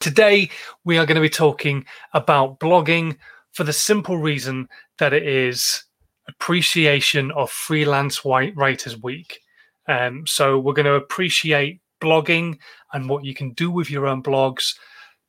Today, we are going to be talking about blogging for the simple reason that it is appreciation of Freelance Writers Week. Um, so, we're going to appreciate blogging and what you can do with your own blogs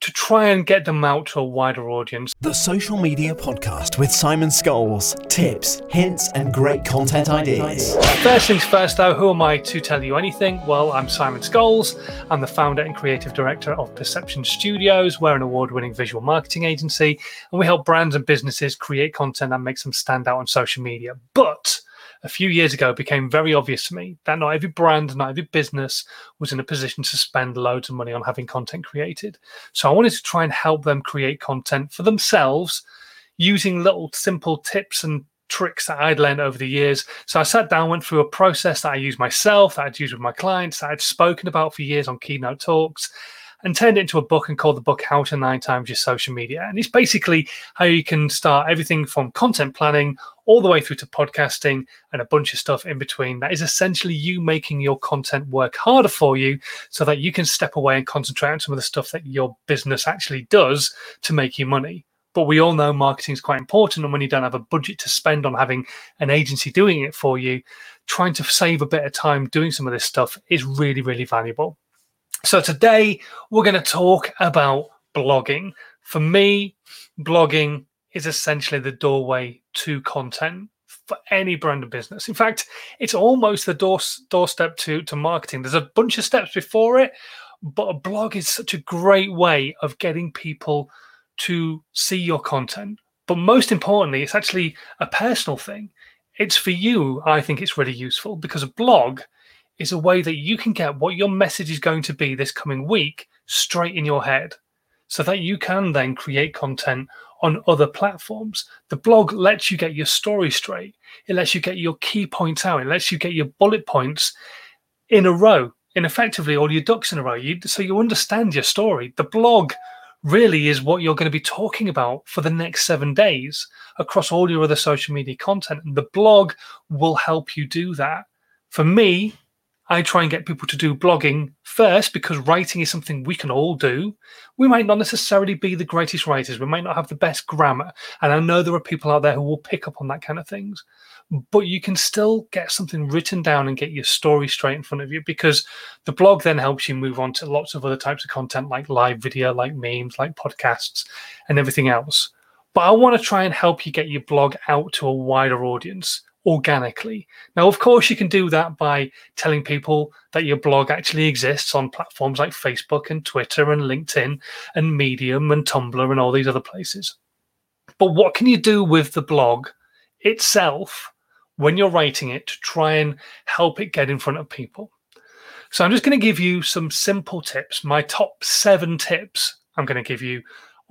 to try and get them out to a wider audience. The Social Media Podcast with Simon Scholes. Tips, hints, and great content ideas. First things first, though, who am I to tell you anything? Well, I'm Simon Scholes. I'm the founder and creative director of Perception Studios. We're an award winning visual marketing agency, and we help brands and businesses create content that makes them stand out on social media. But a few years ago, became very obvious to me that not every brand, not every business was in a position to spend loads of money on having content created. So I wanted to try and help them create content for themselves using little simple tips and tricks that I'd learned over the years. So I sat down, went through a process that I use myself, that I'd used with my clients, that I'd spoken about for years on keynote talks, and turned it into a book and called the book How to Nine Times Your Social Media. And it's basically how you can start everything from content planning all the way through to podcasting and a bunch of stuff in between. That is essentially you making your content work harder for you so that you can step away and concentrate on some of the stuff that your business actually does to make you money. But we all know marketing is quite important. And when you don't have a budget to spend on having an agency doing it for you, trying to save a bit of time doing some of this stuff is really, really valuable. So today we're going to talk about blogging. For me, blogging is essentially the doorway to content for any brand of business. In fact, it's almost the door, doorstep to, to marketing. There's a bunch of steps before it, but a blog is such a great way of getting people to see your content. But most importantly, it's actually a personal thing. It's for you, I think it's really useful because a blog is a way that you can get what your message is going to be this coming week straight in your head so that you can then create content on other platforms. The blog lets you get your story straight, it lets you get your key points out, it lets you get your bullet points in a row, in effectively all your ducks in a row. You, so you understand your story. The blog really is what you're going to be talking about for the next seven days across all your other social media content. And the blog will help you do that. For me, I try and get people to do blogging first because writing is something we can all do. We might not necessarily be the greatest writers, we might not have the best grammar. And I know there are people out there who will pick up on that kind of things. But you can still get something written down and get your story straight in front of you because the blog then helps you move on to lots of other types of content like live video, like memes, like podcasts, and everything else. But I want to try and help you get your blog out to a wider audience organically. Now, of course, you can do that by telling people that your blog actually exists on platforms like Facebook and Twitter and LinkedIn and Medium and Tumblr and all these other places. But what can you do with the blog itself when you're writing it to try and help it get in front of people? So, I'm just going to give you some simple tips, my top seven tips I'm going to give you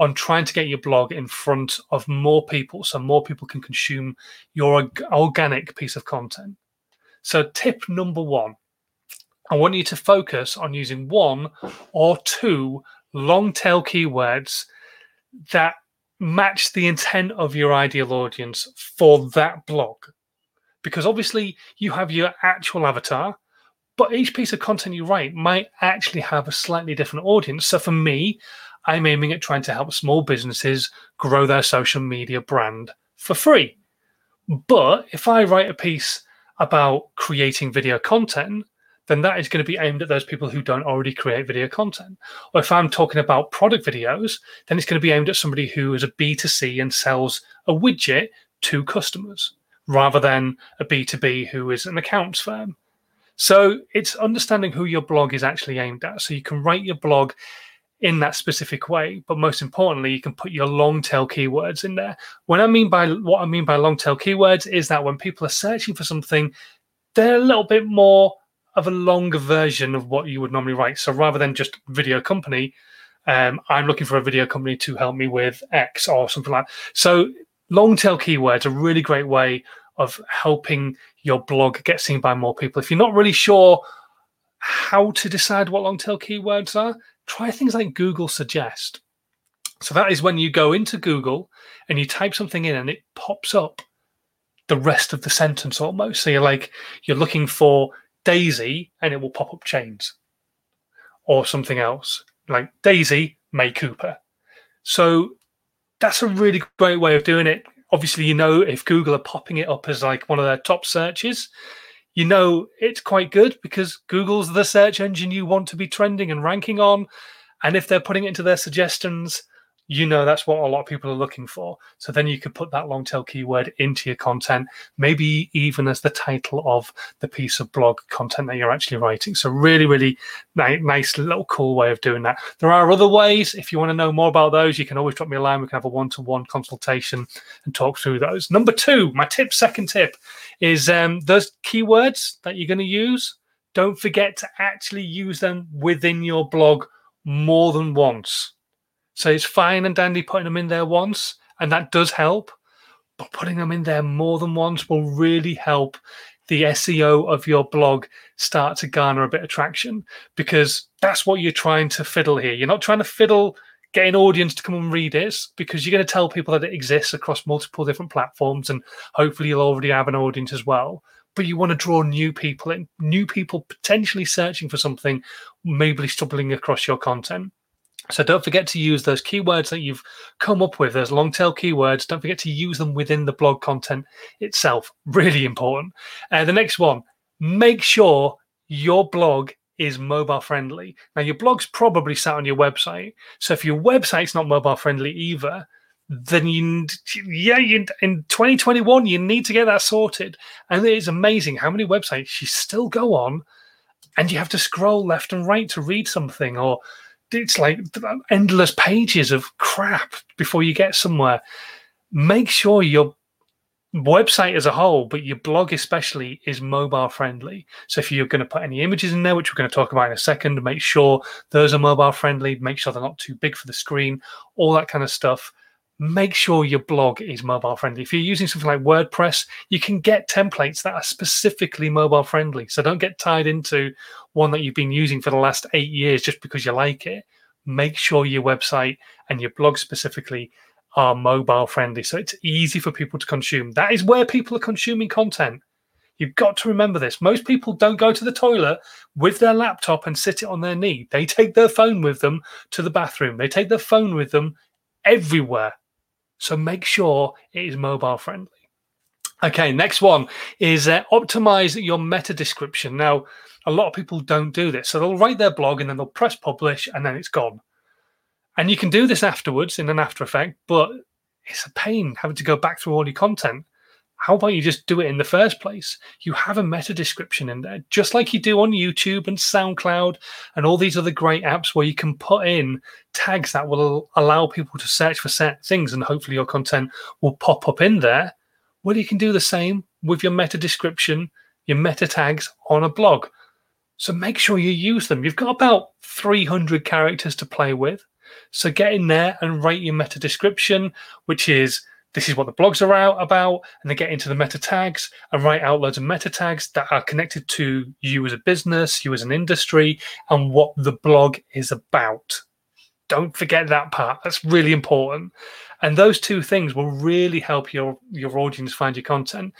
on trying to get your blog in front of more people so more people can consume your organic piece of content. So, tip number one I want you to focus on using one or two long tail keywords that match the intent of your ideal audience for that blog. Because obviously, you have your actual avatar, but each piece of content you write might actually have a slightly different audience. So, for me, I'm aiming at trying to help small businesses grow their social media brand for free. But if I write a piece about creating video content, then that is going to be aimed at those people who don't already create video content. Or if I'm talking about product videos, then it's going to be aimed at somebody who is a B2C and sells a widget to customers rather than a B2B who is an accounts firm. So it's understanding who your blog is actually aimed at. So you can write your blog in that specific way. But most importantly, you can put your long tail keywords in there. When I mean by what I mean by long tail keywords is that when people are searching for something, they're a little bit more of a longer version of what you would normally write. So rather than just video company, um, I'm looking for a video company to help me with X or something like that. So long tail keywords are a really great way of helping your blog get seen by more people. If you're not really sure how to decide what long tail keywords are, try things like Google Suggest. So that is when you go into Google and you type something in and it pops up the rest of the sentence almost. So you're like, you're looking for Daisy and it will pop up chains or something else like Daisy May Cooper. So that's a really great way of doing it. Obviously, you know, if Google are popping it up as like one of their top searches, you know it's quite good because Google's the search engine you want to be trending and ranking on. And if they're putting it into their suggestions, you know that's what a lot of people are looking for. So then you could put that long tail keyword into your content, maybe even as the title of the piece of blog content that you're actually writing. So really, really nice little cool way of doing that. There are other ways. If you want to know more about those, you can always drop me a line. We can have a one-to-one consultation and talk through those. Number two, my tip, second tip, is um, those keywords that you're going to use. Don't forget to actually use them within your blog more than once. So it's fine and dandy putting them in there once, and that does help. But putting them in there more than once will really help the SEO of your blog start to garner a bit of traction because that's what you're trying to fiddle here. You're not trying to fiddle getting audience to come and read it because you're going to tell people that it exists across multiple different platforms and hopefully you'll already have an audience as well but you want to draw new people in new people potentially searching for something maybe stumbling across your content so don't forget to use those keywords that you've come up with, those long tail keywords. Don't forget to use them within the blog content itself. Really important. Uh, the next one, make sure your blog is mobile friendly. Now, your blog's probably sat on your website. So if your website's not mobile friendly either, then you, yeah, you, in 2021, you need to get that sorted. And it is amazing how many websites you still go on and you have to scroll left and right to read something or it's like endless pages of crap before you get somewhere. Make sure your website as a whole, but your blog especially, is mobile friendly. So if you're going to put any images in there, which we're going to talk about in a second, make sure those are mobile friendly. Make sure they're not too big for the screen, all that kind of stuff make sure your blog is mobile friendly. If you're using something like WordPress, you can get templates that are specifically mobile friendly. So don't get tied into one that you've been using for the last eight years just because you like it. Make sure your website and your blog specifically are mobile friendly. So it's easy for people to consume. That is where people are consuming content. You've got to remember this. Most people don't go to the toilet with their laptop and sit it on their knee. They take their phone with them to the bathroom. They take their phone with them everywhere. So make sure it is mobile friendly. Okay, next one is uh, optimize your meta description. Now, a lot of people don't do this. So they'll write their blog and then they'll press publish and then it's gone. And you can do this afterwards in an After Effect, but it's a pain having to go back through all your content how about you just do it in the first place? You have a meta description in there, just like you do on YouTube and SoundCloud and all these other great apps where you can put in tags that will allow people to search for set things and hopefully your content will pop up in there. Well, you can do the same with your meta description, your meta tags on a blog. So make sure you use them. You've got about 300 characters to play with. So get in there and write your meta description, which is this is what the blogs are out about, and they get into the meta tags and write out loads of meta tags that are connected to you as a business, you as an industry, and what the blog is about. Don't forget that part. That's really important. And those two things will really help your, your audience find your content.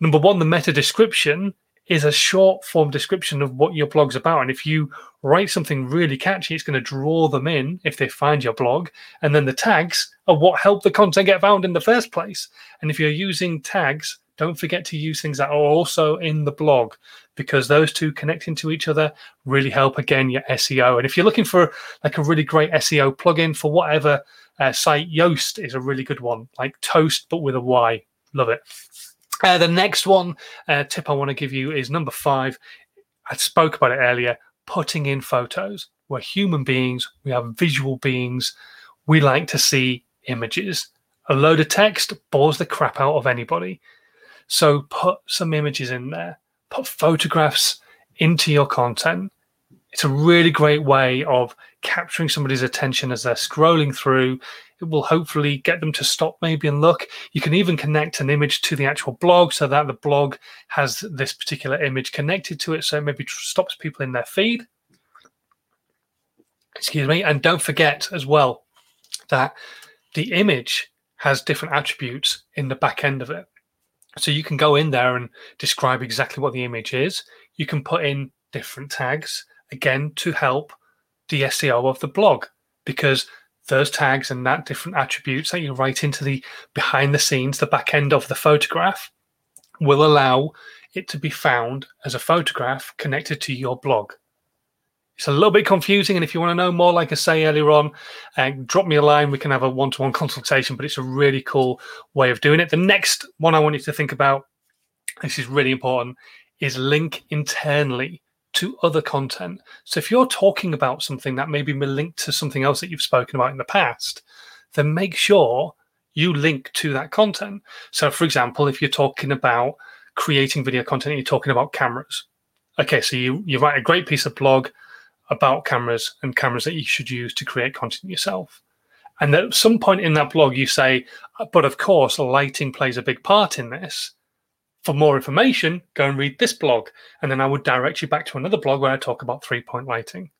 Number one, the meta description is a short form description of what your blog's about. And if you write something really catchy, it's going to draw them in if they find your blog. And then the tags are what help the content get found in the first place. And if you're using tags, don't forget to use things that are also in the blog because those two connecting to each other really help again your SEO. And if you're looking for like a really great SEO plugin for whatever uh, site, Yoast is a really good one, like Toast but with a Y. Love it. Uh, the next one uh, tip I want to give you is number five. I spoke about it earlier putting in photos. We're human beings, we are visual beings. We like to see images. A load of text bores the crap out of anybody. So put some images in there, put photographs into your content. It's a really great way of capturing somebody's attention as they're scrolling through it will hopefully get them to stop maybe and look. You can even connect an image to the actual blog so that the blog has this particular image connected to it. So it maybe stops people in their feed. Excuse me. And don't forget as well that the image has different attributes in the back end of it. So you can go in there and describe exactly what the image is. You can put in different tags again to help the SEO of the blog. because those tags and that different attributes that you write into the behind the scenes, the back end of the photograph, will allow it to be found as a photograph connected to your blog. It's a little bit confusing, and if you want to know more, like I say earlier on, uh, drop me a line. We can have a one-to-one consultation. But it's a really cool way of doing it. The next one I want you to think about, this is really important, is link internally to other content. So if you're talking about something that may be linked to something else that you've spoken about in the past, then make sure you link to that content. So, for example, if you're talking about creating video content, you're talking about cameras. Okay, so you, you write a great piece of blog about cameras and cameras that you should use to create content yourself. And at some point in that blog, you say, but of course, lighting plays a big part in this. For more information, go and read this blog. And then I would direct you back to another blog where I talk about three point lighting.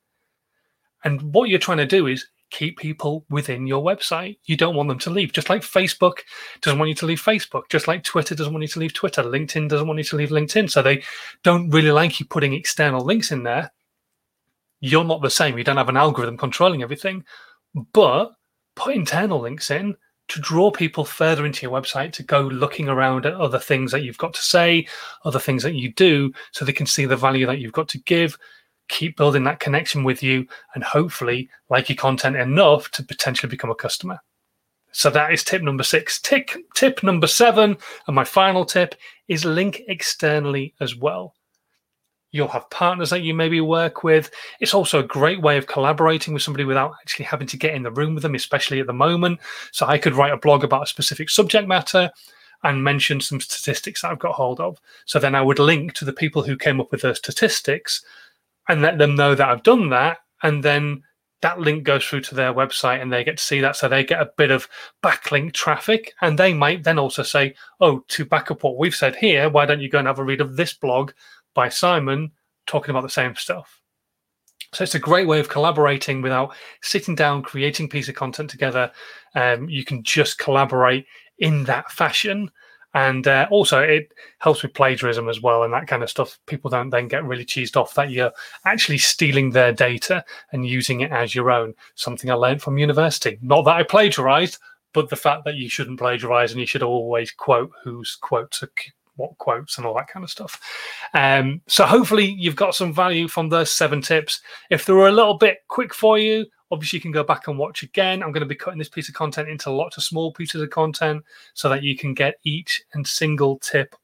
And what you're trying to do is keep people within your website. You don't want them to leave. Just like Facebook doesn't want you to leave Facebook, just like Twitter doesn't want you to leave Twitter, LinkedIn doesn't want you to leave LinkedIn. So they don't really like you putting external links in there. You're not the same. You don't have an algorithm controlling everything, but put internal links in to draw people further into your website to go looking around at other things that you've got to say, other things that you do, so they can see the value that you've got to give, keep building that connection with you, and hopefully like your content enough to potentially become a customer. So that is tip number six. Tick, tip number seven, and my final tip is link externally as well. You'll have partners that you maybe work with. It's also a great way of collaborating with somebody without actually having to get in the room with them, especially at the moment. So I could write a blog about a specific subject matter and mention some statistics that I've got hold of. So then I would link to the people who came up with those statistics and let them know that I've done that. And then that link goes through to their website and they get to see that. So they get a bit of backlink traffic. And they might then also say, oh, to back up what we've said here, why don't you go and have a read of this blog by Simon talking about the same stuff. So it's a great way of collaborating without sitting down, creating piece of content together. Um, you can just collaborate in that fashion. And uh, also, it helps with plagiarism as well, and that kind of stuff. People don't then get really cheesed off that you're actually stealing their data and using it as your own. Something I learned from university. Not that I plagiarized, but the fact that you shouldn't plagiarize and you should always quote whose quotes are what quotes and all that kind of stuff. Um, so hopefully you've got some value from those seven tips. If they were a little bit quick for you, obviously you can go back and watch again. I'm going to be cutting this piece of content into lots of small pieces of content so that you can get each and single tip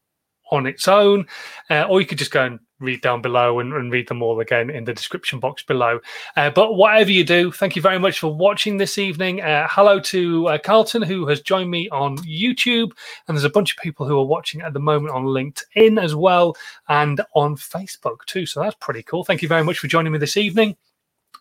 on its own, uh, or you could just go and read down below and, and, read them all again in the description box below. Uh, but whatever you do, thank you very much for watching this evening. Uh, hello to uh, Carlton, who has joined me on YouTube. And there's a bunch of people who are watching at the moment on LinkedIn as well and on Facebook too. So that's pretty cool. Thank you very much for joining me this evening.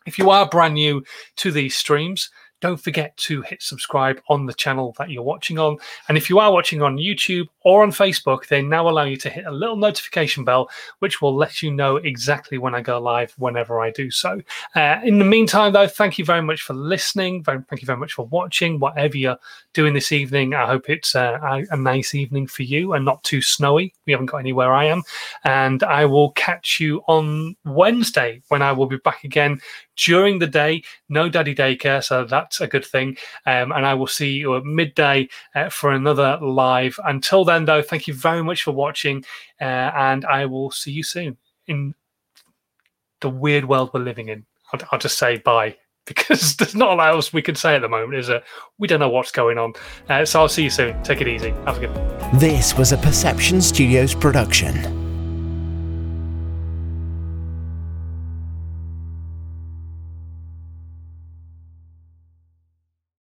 If you are brand new to these streams, don't forget to hit subscribe on the channel that you're watching on. And if you are watching on YouTube or on Facebook, they now allow you to hit a little notification bell, which will let you know exactly when I go live whenever I do so. Uh, in the meantime, though, thank you very much for listening. Thank you very much for watching. Whatever you're doing this evening, I hope it's uh, a, a nice evening for you and not too snowy. We haven't got anywhere I am. And I will catch you on Wednesday when I will be back again during the day. No daddy daycare, so that's a good thing. Um, and I will see you at midday uh, for another live. Until then, though, thank you very much for watching, uh, and I will see you soon in the weird world we're living in. I'll, I'll just say bye because there's not a lot else we can say at the moment, is there? We don't know what's going on. Uh, so I'll see you soon. Take it easy. Have a good. This was a Perception Studios production.